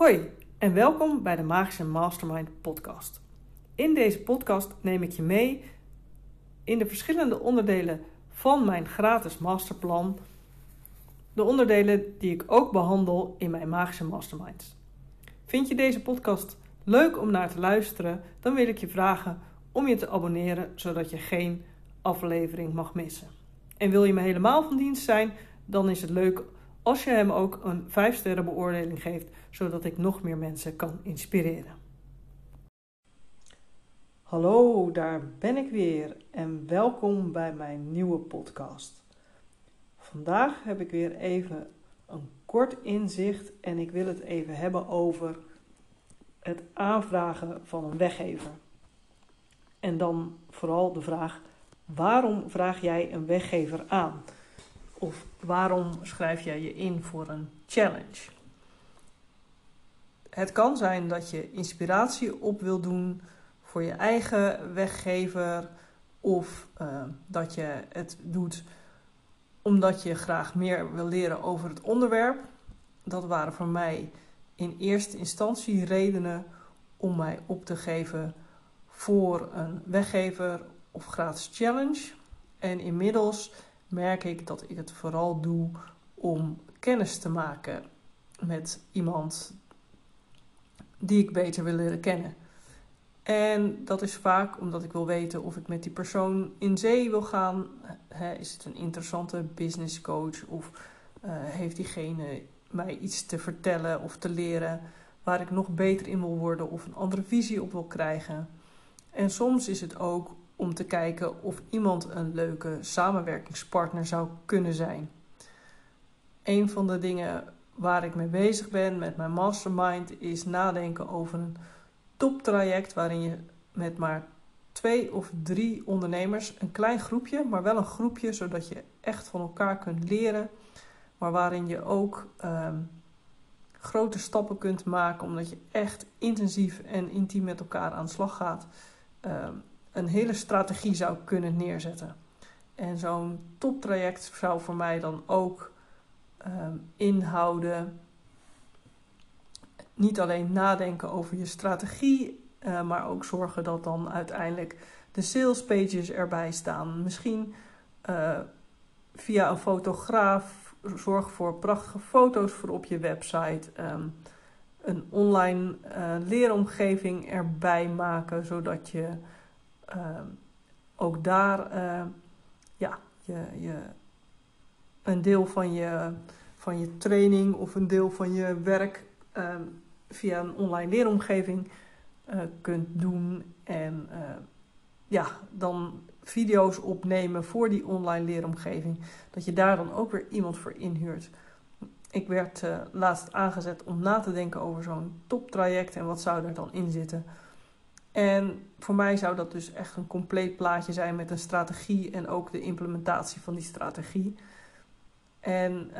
Hoi en welkom bij de Magische Mastermind podcast. In deze podcast neem ik je mee in de verschillende onderdelen van mijn gratis masterplan. De onderdelen die ik ook behandel in mijn Magische Masterminds. Vind je deze podcast leuk om naar te luisteren? Dan wil ik je vragen om je te abonneren zodat je geen aflevering mag missen. En wil je me helemaal van dienst zijn, dan is het leuk als je hem ook een 5 sterren beoordeling geeft, zodat ik nog meer mensen kan inspireren. Hallo, daar ben ik weer en welkom bij mijn nieuwe podcast. Vandaag heb ik weer even een kort inzicht en ik wil het even hebben over het aanvragen van een weggever. En dan vooral de vraag: waarom vraag jij een weggever aan? Of waarom schrijf jij je in voor een challenge? Het kan zijn dat je inspiratie op wil doen voor je eigen weggever. Of uh, dat je het doet omdat je graag meer wil leren over het onderwerp. Dat waren voor mij in eerste instantie redenen om mij op te geven voor een weggever of gratis challenge. En inmiddels merk ik dat ik het vooral doe om kennis te maken met iemand die ik beter wil leren kennen. En dat is vaak omdat ik wil weten of ik met die persoon in zee wil gaan. is het een interessante business coach of uh, heeft diegene mij iets te vertellen of te leren waar ik nog beter in wil worden of een andere visie op wil krijgen. En soms is het ook om te kijken of iemand een leuke samenwerkingspartner zou kunnen zijn. Een van de dingen waar ik mee bezig ben met mijn mastermind is nadenken over een toptraject waarin je met maar twee of drie ondernemers, een klein groepje, maar wel een groepje zodat je echt van elkaar kunt leren, maar waarin je ook ehm, grote stappen kunt maken omdat je echt intensief en intiem met elkaar aan de slag gaat. Ehm, een hele strategie zou kunnen neerzetten. En zo'n toptraject zou voor mij dan ook ehm, inhouden. Niet alleen nadenken over je strategie, uh, maar ook zorgen dat dan uiteindelijk de sales pages erbij staan. Misschien uh, via een fotograaf zorg voor prachtige foto's voor op je website. Um, een online uh, leeromgeving erbij maken, zodat je uh, ook daar uh, ja, je, je, een deel van je, van je training of een deel van je werk uh, via een online leeromgeving uh, kunt doen. En ja, dan video's opnemen voor die online leeromgeving. Dat je daar dan ook weer iemand voor inhuurt. Ik werd laatst aangezet om na te denken over zo'n toptraject en wat zou er dan in zitten. En voor mij zou dat dus echt een compleet plaatje zijn met een strategie en ook de implementatie van die strategie. En uh,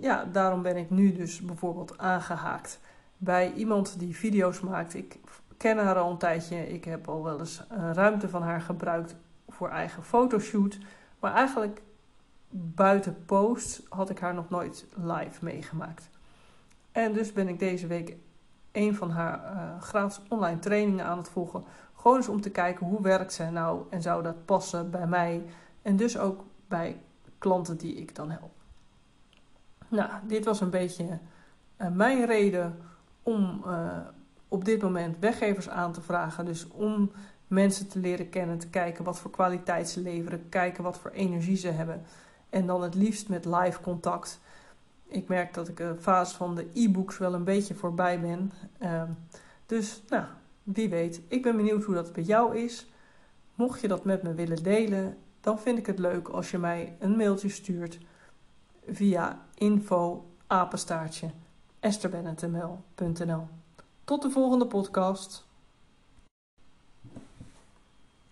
ja, daarom ben ik nu dus bijvoorbeeld aangehaakt bij iemand die video's maakt. Ik ken haar al een tijdje. Ik heb al wel eens een ruimte van haar gebruikt voor eigen fotoshoot. Maar eigenlijk buiten post had ik haar nog nooit live meegemaakt. En dus ben ik deze week een van haar uh, gratis online trainingen aan het volgen. Gewoon eens om te kijken hoe werkt zij nou en zou dat passen bij mij en dus ook bij klanten die ik dan help. Nou, dit was een beetje uh, mijn reden om uh, op dit moment weggevers aan te vragen. Dus om mensen te leren kennen, te kijken wat voor kwaliteit ze leveren, kijken wat voor energie ze hebben. En dan het liefst met live contact ik merk dat ik de fase van de e-books wel een beetje voorbij ben. Uh, dus, nou, wie weet. Ik ben benieuwd hoe dat bij jou is. Mocht je dat met me willen delen, dan vind ik het leuk als je mij een mailtje stuurt via info apenstaartje Tot de volgende podcast.